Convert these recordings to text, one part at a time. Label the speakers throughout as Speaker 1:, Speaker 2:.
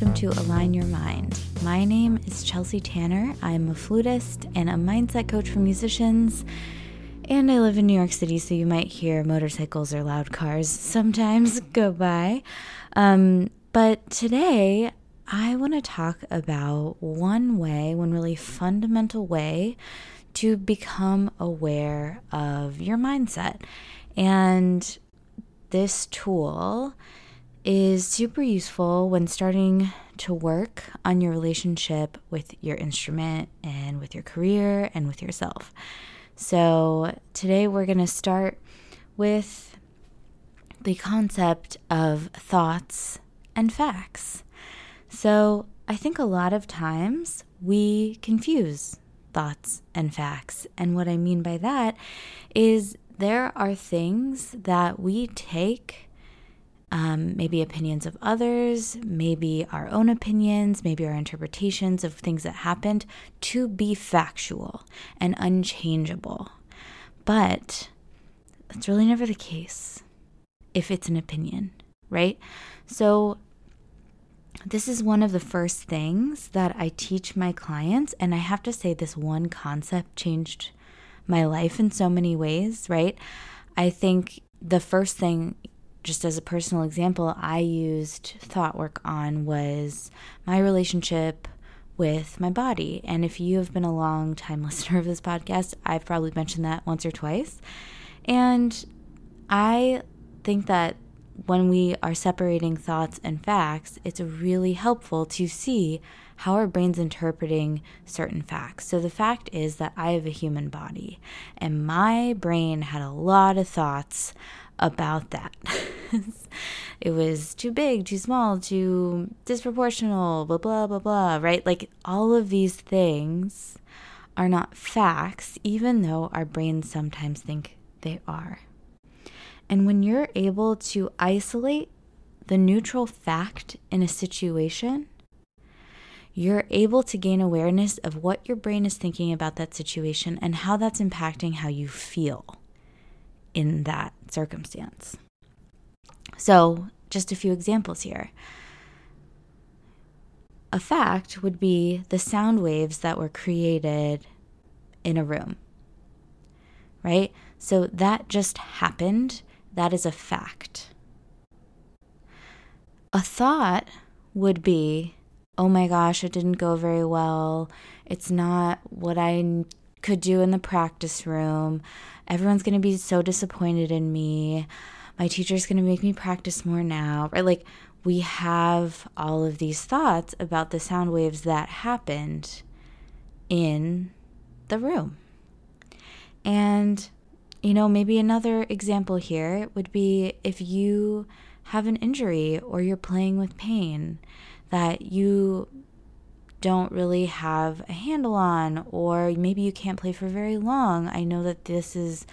Speaker 1: welcome to Align Your Mind. My name is Chelsea Tanner. I'm a flutist and a mindset coach for musicians. And I live in New York City, so you might hear motorcycles or loud cars sometimes go by. Um, but today, I want to talk about one way, one really fundamental way to become aware of your mindset. And this tool is super useful when starting to work on your relationship with your instrument and with your career and with yourself. So, today we're going to start with the concept of thoughts and facts. So, I think a lot of times we confuse thoughts and facts. And what I mean by that is there are things that we take um, maybe opinions of others, maybe our own opinions, maybe our interpretations of things that happened to be factual and unchangeable. But that's really never the case if it's an opinion, right? So, this is one of the first things that I teach my clients. And I have to say, this one concept changed my life in so many ways, right? I think the first thing just as a personal example, I used thought work on was my relationship with my body. And if you have been a long time listener of this podcast, I've probably mentioned that once or twice. And I think that when we are separating thoughts and facts, it's really helpful to see how our brain's interpreting certain facts. So the fact is that I have a human body, and my brain had a lot of thoughts about that. it was too big, too small, too disproportional, blah, blah, blah, blah, right? Like all of these things are not facts, even though our brains sometimes think they are. And when you're able to isolate the neutral fact in a situation, you're able to gain awareness of what your brain is thinking about that situation and how that's impacting how you feel in that circumstance. So, just a few examples here. A fact would be the sound waves that were created in a room, right? So, that just happened. That is a fact. A thought would be, oh my gosh, it didn't go very well. It's not what I could do in the practice room. Everyone's going to be so disappointed in me. My teacher's going to make me practice more now. Right? Like we have all of these thoughts about the sound waves that happened in the room. And you know, maybe another example here would be if you have an injury or you're playing with pain that you don't really have a handle on, or maybe you can't play for very long. I know that this is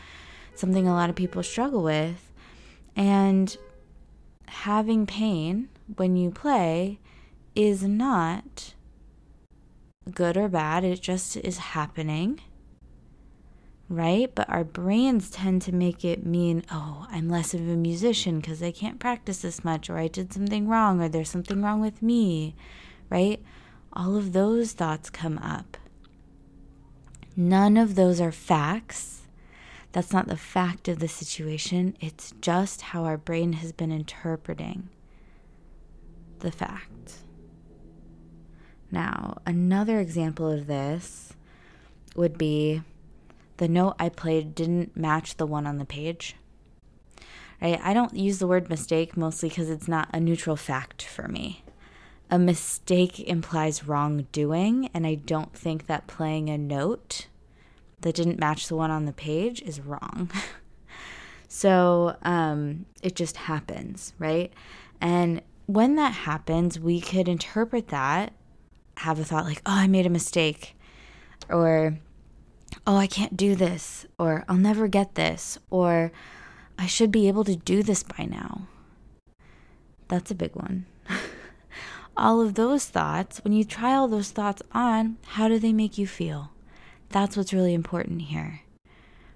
Speaker 1: something a lot of people struggle with. And having pain when you play is not good or bad, it just is happening. Right? But our brains tend to make it mean, oh, I'm less of a musician because I can't practice this much, or I did something wrong, or there's something wrong with me. Right? All of those thoughts come up. None of those are facts. That's not the fact of the situation. It's just how our brain has been interpreting the fact. Now, another example of this would be the note I played didn't match the one on the page. Right? I don't use the word mistake mostly because it's not a neutral fact for me a mistake implies wrongdoing, and I don't think that playing a note that didn't match the one on the page is wrong. so um, it just happens, right? And when that happens, we could interpret that, have a thought like, oh, I made a mistake, or oh, I can't do this, or I'll never get this, or I should be able to do this by now. That's a big one all of those thoughts, when you try all those thoughts on, how do they make you feel? That's what's really important here,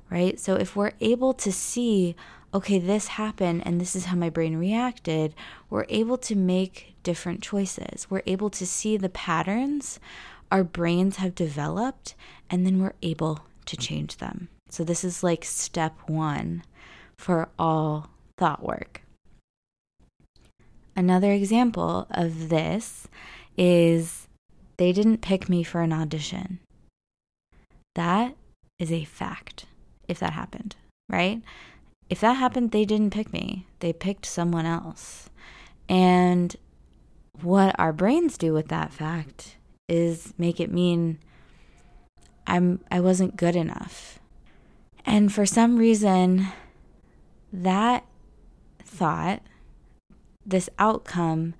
Speaker 1: right? So if we're able to see, okay, this happened and this is how my brain reacted, we're able to make different choices. We're able to see the patterns our brains have developed, and then we're able to change them. So, this is like step one for all thought work. Another example of this is they didn't pick me for an audition. That is a fact if that happened, right? If that happened, they didn't pick me, they picked someone else. And what our brains do with that fact is make it mean I'm I wasn't good enough. And for some reason that thought this outcome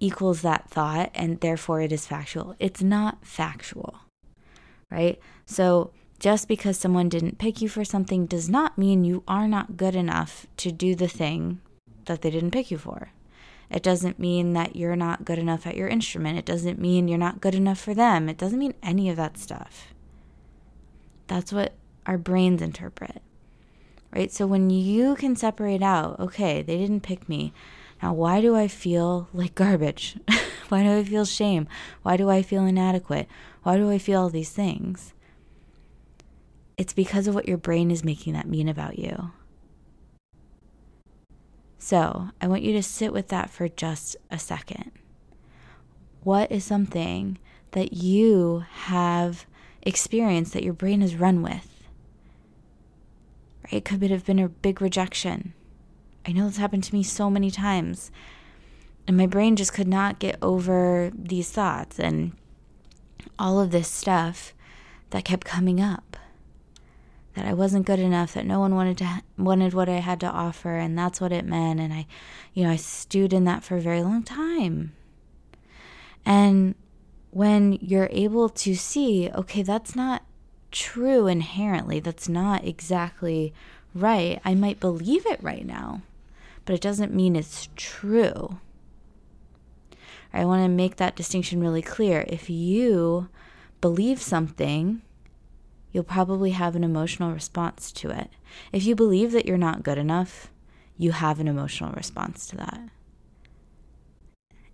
Speaker 1: equals that thought and therefore it is factual. It's not factual. Right? So just because someone didn't pick you for something does not mean you are not good enough to do the thing that they didn't pick you for. It doesn't mean that you're not good enough at your instrument. It doesn't mean you're not good enough for them. It doesn't mean any of that stuff. That's what our brains interpret. Right? So when you can separate out, okay, they didn't pick me. Now, why do I feel like garbage? why do I feel shame? Why do I feel inadequate? Why do I feel all these things? It's because of what your brain is making that mean about you. So I want you to sit with that for just a second. What is something that you have experienced that your brain has run with? Right? It could have been a big rejection. I know this happened to me so many times. And my brain just could not get over these thoughts and all of this stuff that kept coming up that I wasn't good enough, that no one wanted to wanted what I had to offer, and that's what it meant. And I, you know, I stewed in that for a very long time. And when you're able to see, okay, that's not true inherently, that's not exactly right. I might believe it right now, but it doesn't mean it's true. I want to make that distinction really clear. If you believe something you'll probably have an emotional response to it. If you believe that you're not good enough, you have an emotional response to that.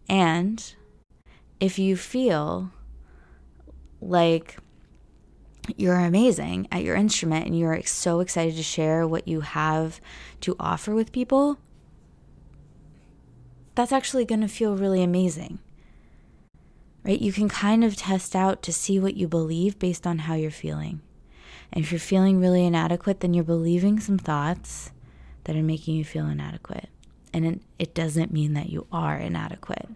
Speaker 1: And if you feel like you're amazing at your instrument and you're so excited to share what you have to offer with people, that's actually going to feel really amazing. Right? You can kind of test out to see what you believe based on how you're feeling. And if you're feeling really inadequate, then you're believing some thoughts that are making you feel inadequate. And it, it doesn't mean that you are inadequate,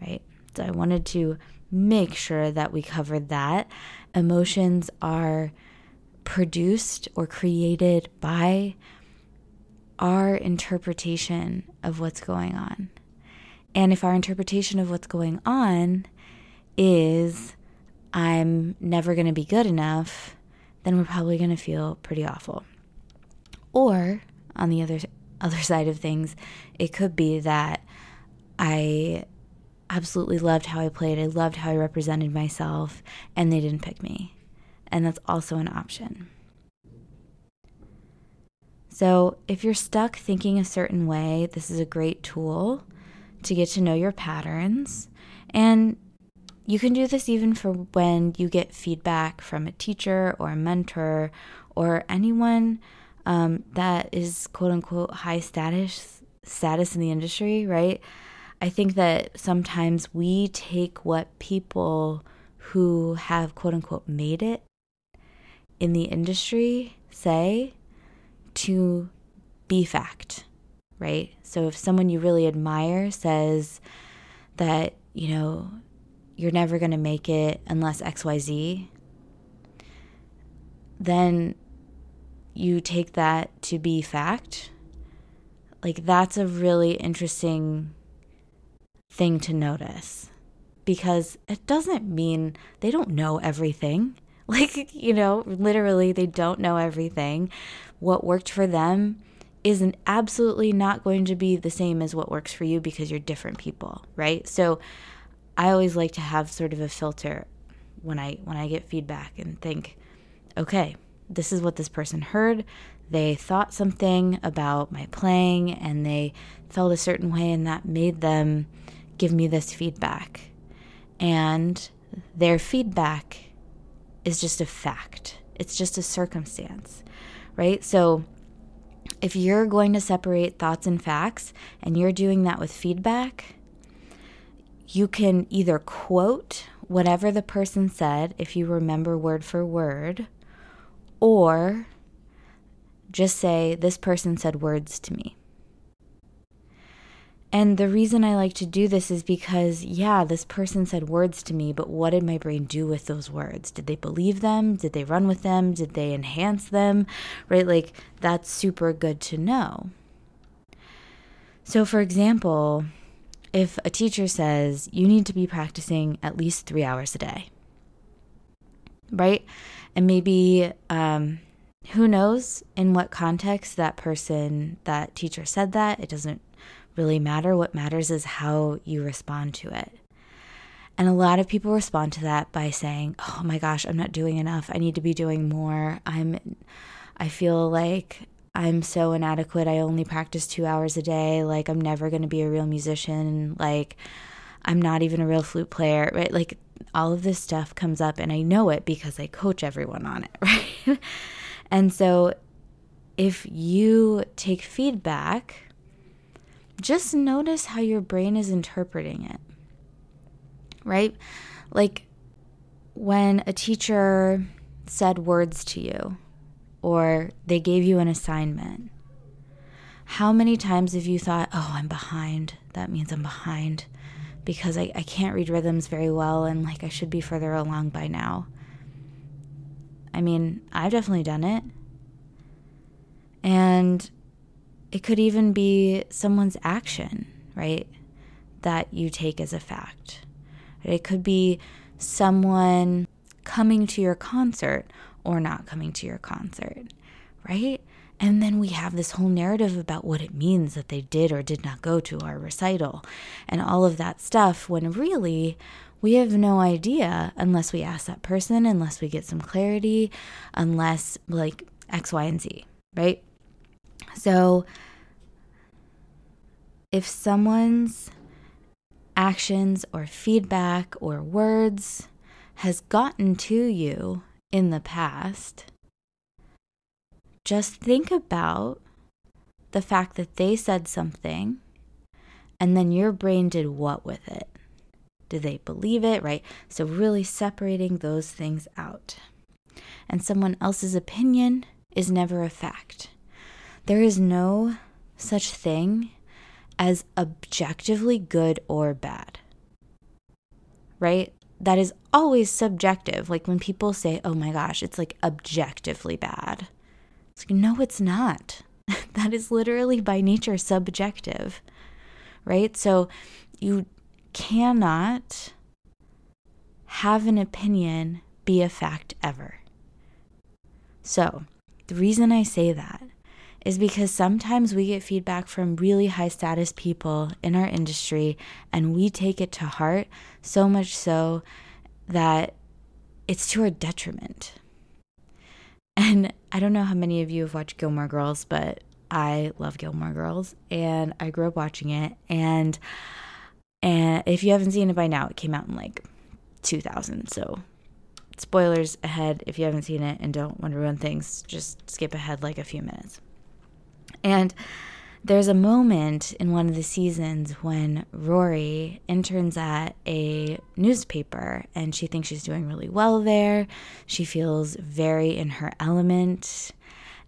Speaker 1: right? So I wanted to make sure that we covered that. Emotions are produced or created by our interpretation of what's going on. And if our interpretation of what's going on is, I'm never going to be good enough, then we're probably going to feel pretty awful. Or on the other other side of things, it could be that I absolutely loved how I played. I loved how I represented myself and they didn't pick me. And that's also an option. So, if you're stuck thinking a certain way, this is a great tool to get to know your patterns and you can do this even for when you get feedback from a teacher or a mentor or anyone um, that is quote unquote high status status in the industry, right? I think that sometimes we take what people who have quote unquote made it in the industry say to be fact, right? So if someone you really admire says that, you know, you're never going to make it unless XYZ, then you take that to be fact. Like, that's a really interesting thing to notice because it doesn't mean they don't know everything. Like, you know, literally, they don't know everything. What worked for them isn't absolutely not going to be the same as what works for you because you're different people, right? So, I always like to have sort of a filter when I when I get feedback and think, okay, this is what this person heard. They thought something about my playing and they felt a certain way and that made them give me this feedback. And their feedback is just a fact, it's just a circumstance, right? So if you're going to separate thoughts and facts and you're doing that with feedback, you can either quote whatever the person said, if you remember word for word, or just say, This person said words to me. And the reason I like to do this is because, yeah, this person said words to me, but what did my brain do with those words? Did they believe them? Did they run with them? Did they enhance them? Right? Like, that's super good to know. So, for example, if a teacher says you need to be practicing at least three hours a day, right? And maybe, um, who knows in what context that person, that teacher said that, it doesn't really matter. What matters is how you respond to it. And a lot of people respond to that by saying, "Oh my gosh, I'm not doing enough. I need to be doing more. I'm I feel like I'm so inadequate. I only practice 2 hours a day. Like I'm never going to be a real musician. Like I'm not even a real flute player." Right? Like all of this stuff comes up and I know it because I coach everyone on it, right? and so if you take feedback just notice how your brain is interpreting it. Right? Like when a teacher said words to you or they gave you an assignment, how many times have you thought, oh, I'm behind? That means I'm behind because I, I can't read rhythms very well and like I should be further along by now. I mean, I've definitely done it. And it could even be someone's action, right? That you take as a fact. It could be someone coming to your concert or not coming to your concert, right? And then we have this whole narrative about what it means that they did or did not go to our recital and all of that stuff when really we have no idea unless we ask that person, unless we get some clarity, unless like X, Y, and Z, right? So, if someone's actions or feedback or words has gotten to you in the past, just think about the fact that they said something and then your brain did what with it? Did they believe it, right? So, really separating those things out. And someone else's opinion is never a fact. There is no such thing as objectively good or bad. Right? That is always subjective. Like when people say, oh my gosh, it's like objectively bad. It's like, no, it's not. that is literally by nature subjective. Right? So you cannot have an opinion be a fact ever. So, the reason I say that is because sometimes we get feedback from really high status people in our industry and we take it to heart so much so that it's to our detriment. And I don't know how many of you have watched Gilmore Girls, but I love Gilmore Girls and I grew up watching it and and if you haven't seen it by now, it came out in like 2000. So spoilers ahead if you haven't seen it and don't want to ruin things, just skip ahead like a few minutes. And there's a moment in one of the seasons when Rory interns at a newspaper and she thinks she's doing really well there. She feels very in her element.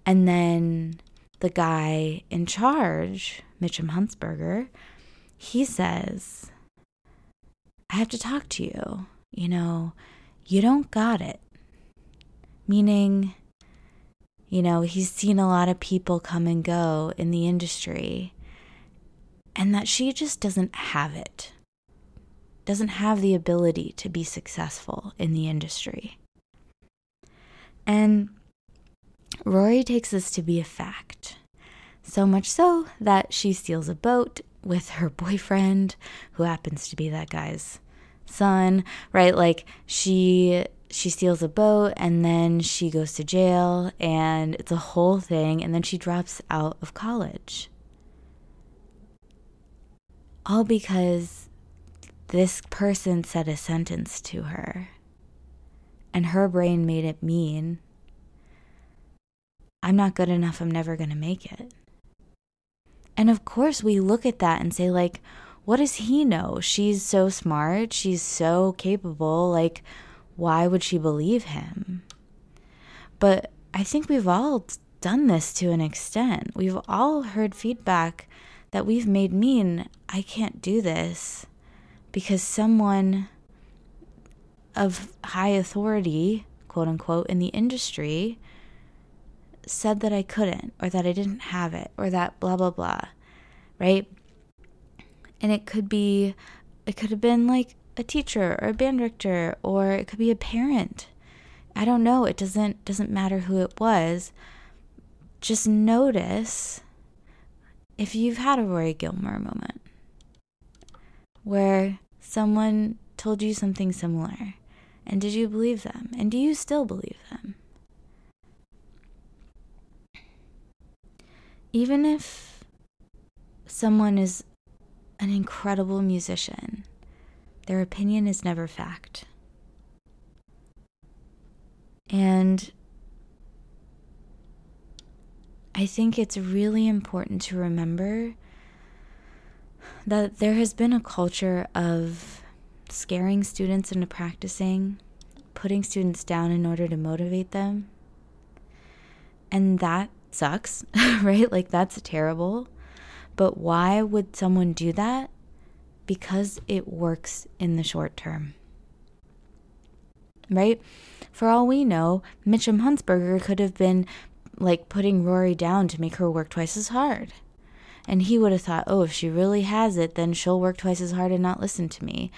Speaker 1: And then the guy in charge, Mitchum Huntzberger, he says, I have to talk to you. You know, you don't got it. Meaning, you know, he's seen a lot of people come and go in the industry, and that she just doesn't have it, doesn't have the ability to be successful in the industry. And Rory takes this to be a fact. So much so that she steals a boat with her boyfriend, who happens to be that guy's son, right? Like she she steals a boat and then she goes to jail and it's a whole thing and then she drops out of college. All because this person said a sentence to her and her brain made it mean I'm not good enough, I'm never going to make it. And of course, we look at that and say, like, what does he know? She's so smart, she's so capable. Like, why would she believe him? But I think we've all done this to an extent. We've all heard feedback that we've made mean, I can't do this because someone of high authority, quote unquote, in the industry said that I couldn't, or that I didn't have it, or that blah, blah, blah, right? And it could be, it could have been like a teacher or a band director, or it could be a parent. I don't know. It doesn't doesn't matter who it was. Just notice if you've had a Rory Gilmore moment where someone told you something similar and did you believe them? And do you still believe them? Even if someone is an incredible musician, their opinion is never fact. And I think it's really important to remember that there has been a culture of scaring students into practicing, putting students down in order to motivate them. And that sucks, right? Like, that's terrible. But why would someone do that? Because it works in the short term. Right? For all we know, Mitchum Huntzberger could have been like putting Rory down to make her work twice as hard. And he would have thought, oh, if she really has it, then she'll work twice as hard and not listen to me.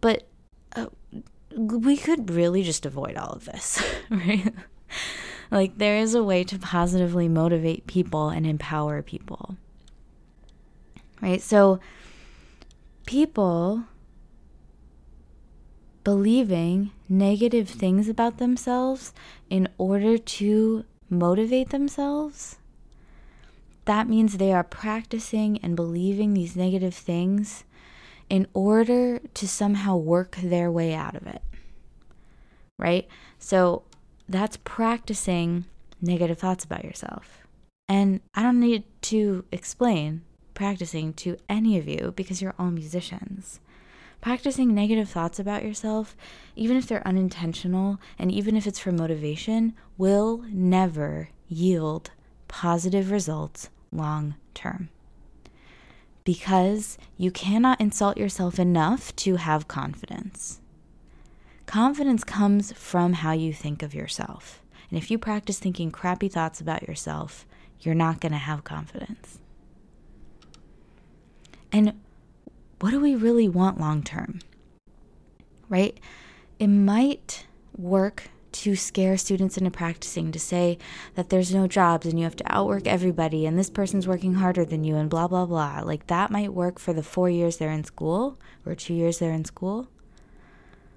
Speaker 1: But uh, we could really just avoid all of this, right? like, there is a way to positively motivate people and empower people, right? So, people believing negative things about themselves in order to motivate themselves that means they are practicing and believing these negative things in order to somehow work their way out of it. Right? So that's practicing negative thoughts about yourself. And I don't need to explain practicing to any of you because you're all musicians. Practicing negative thoughts about yourself, even if they're unintentional and even if it's for motivation, will never yield positive results long term. Because you cannot insult yourself enough to have confidence. Confidence comes from how you think of yourself. And if you practice thinking crappy thoughts about yourself, you're not going to have confidence. And what do we really want long term? Right? It might work to scare students into practicing, to say that there's no jobs and you have to outwork everybody and this person's working harder than you and blah, blah, blah. Like that might work for the four years they're in school or two years they're in school.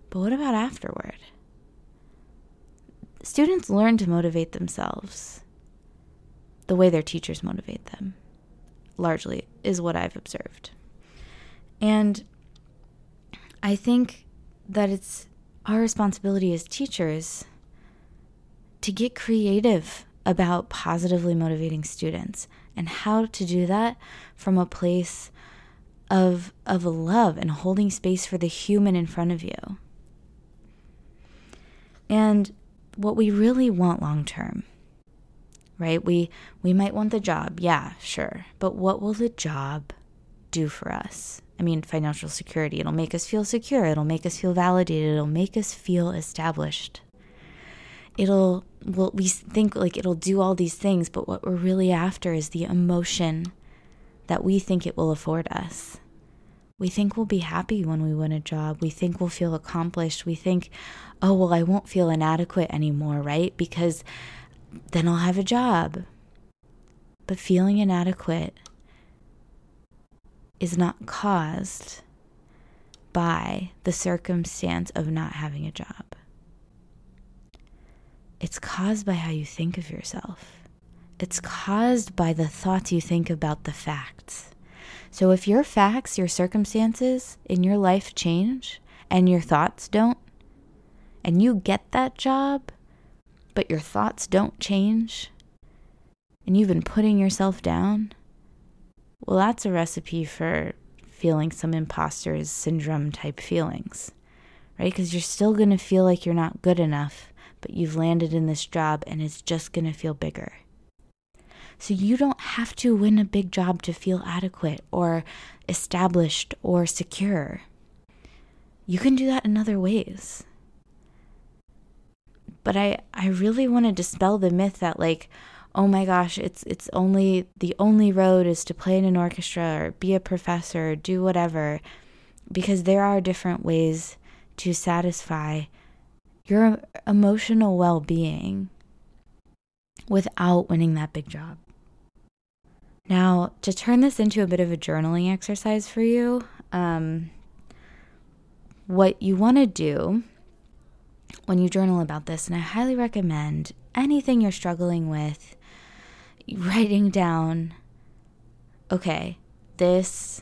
Speaker 1: But what about afterward? Students learn to motivate themselves the way their teachers motivate them, largely, is what I've observed. And I think that it's our responsibility as teachers to get creative about positively motivating students and how to do that from a place of of love and holding space for the human in front of you. And what we really want long term, right? We we might want the job. Yeah, sure. But what will the job do for us? I mean, financial security. It'll make us feel secure. It'll make us feel validated. It'll make us feel established. It'll, well, we think like it'll do all these things, but what we're really after is the emotion that we think it will afford us. We think we'll be happy when we win a job. We think we'll feel accomplished. We think, oh, well, I won't feel inadequate anymore, right? Because then I'll have a job. But feeling inadequate is not caused by the circumstance of not having a job. It's caused by how you think of yourself. It's caused by the thoughts you think about the facts. So if your facts, your circumstances in your life change and your thoughts don't, and you get that job, but your thoughts don't change, and you've been putting yourself down, well, that's a recipe for feeling some imposter syndrome type feelings, right? Because you're still going to feel like you're not good enough, but you've landed in this job and it's just going to feel bigger. So you don't have to win a big job to feel adequate or established or secure. You can do that in other ways. But I, I really want to dispel the myth that like, oh my gosh, it's it's only the only road is to play in an orchestra or be a professor or do whatever because there are different ways to satisfy your emotional well-being without winning that big job. Now, to turn this into a bit of a journaling exercise for you, um, what you want to do when you journal about this, and I highly recommend anything you're struggling with, writing down, okay, this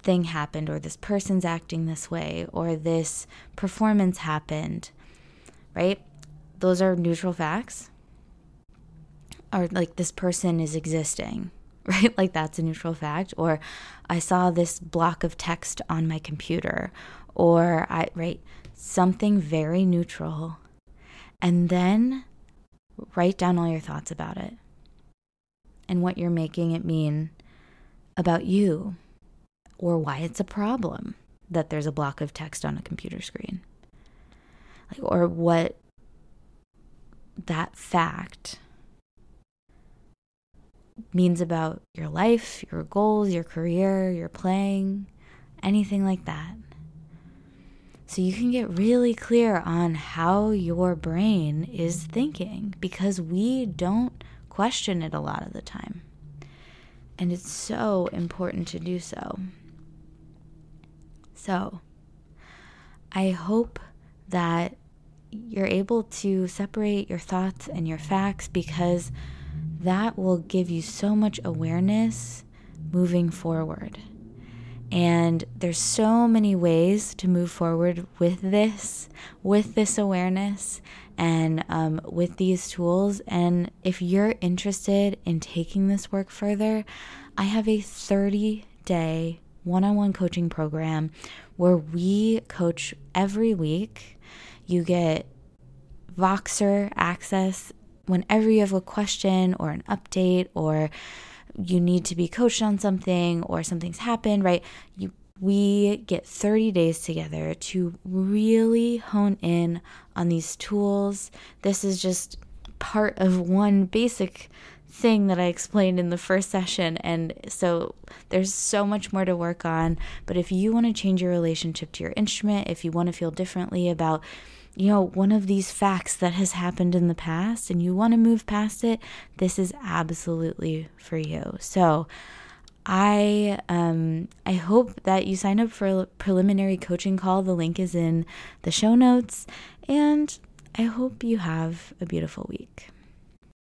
Speaker 1: thing happened, or this person's acting this way, or this performance happened, right? Those are neutral facts. Or like this person is existing, right? Like that's a neutral fact. Or I saw this block of text on my computer, or I, right? Something very neutral. And then write down all your thoughts about it and what you're making it mean about you or why it's a problem that there's a block of text on a computer screen. Like or what that fact means about your life, your goals, your career, your playing, anything like that. So you can get really clear on how your brain is thinking because we don't question it a lot of the time. And it's so important to do so. So, I hope that you're able to separate your thoughts and your facts because that will give you so much awareness moving forward. And there's so many ways to move forward with this, with this awareness, and um, with these tools. And if you're interested in taking this work further, I have a 30 day one on one coaching program where we coach every week. You get Voxer access whenever you have a question or an update or you need to be coached on something or something's happened, right? You we get 30 days together to really hone in on these tools. This is just part of one basic thing that I explained in the first session. And so there's so much more to work on. But if you want to change your relationship to your instrument, if you want to feel differently about you know, one of these facts that has happened in the past and you want to move past it, this is absolutely for you. So, I um I hope that you sign up for a preliminary coaching call. The link is in the show notes and I hope you have a beautiful week.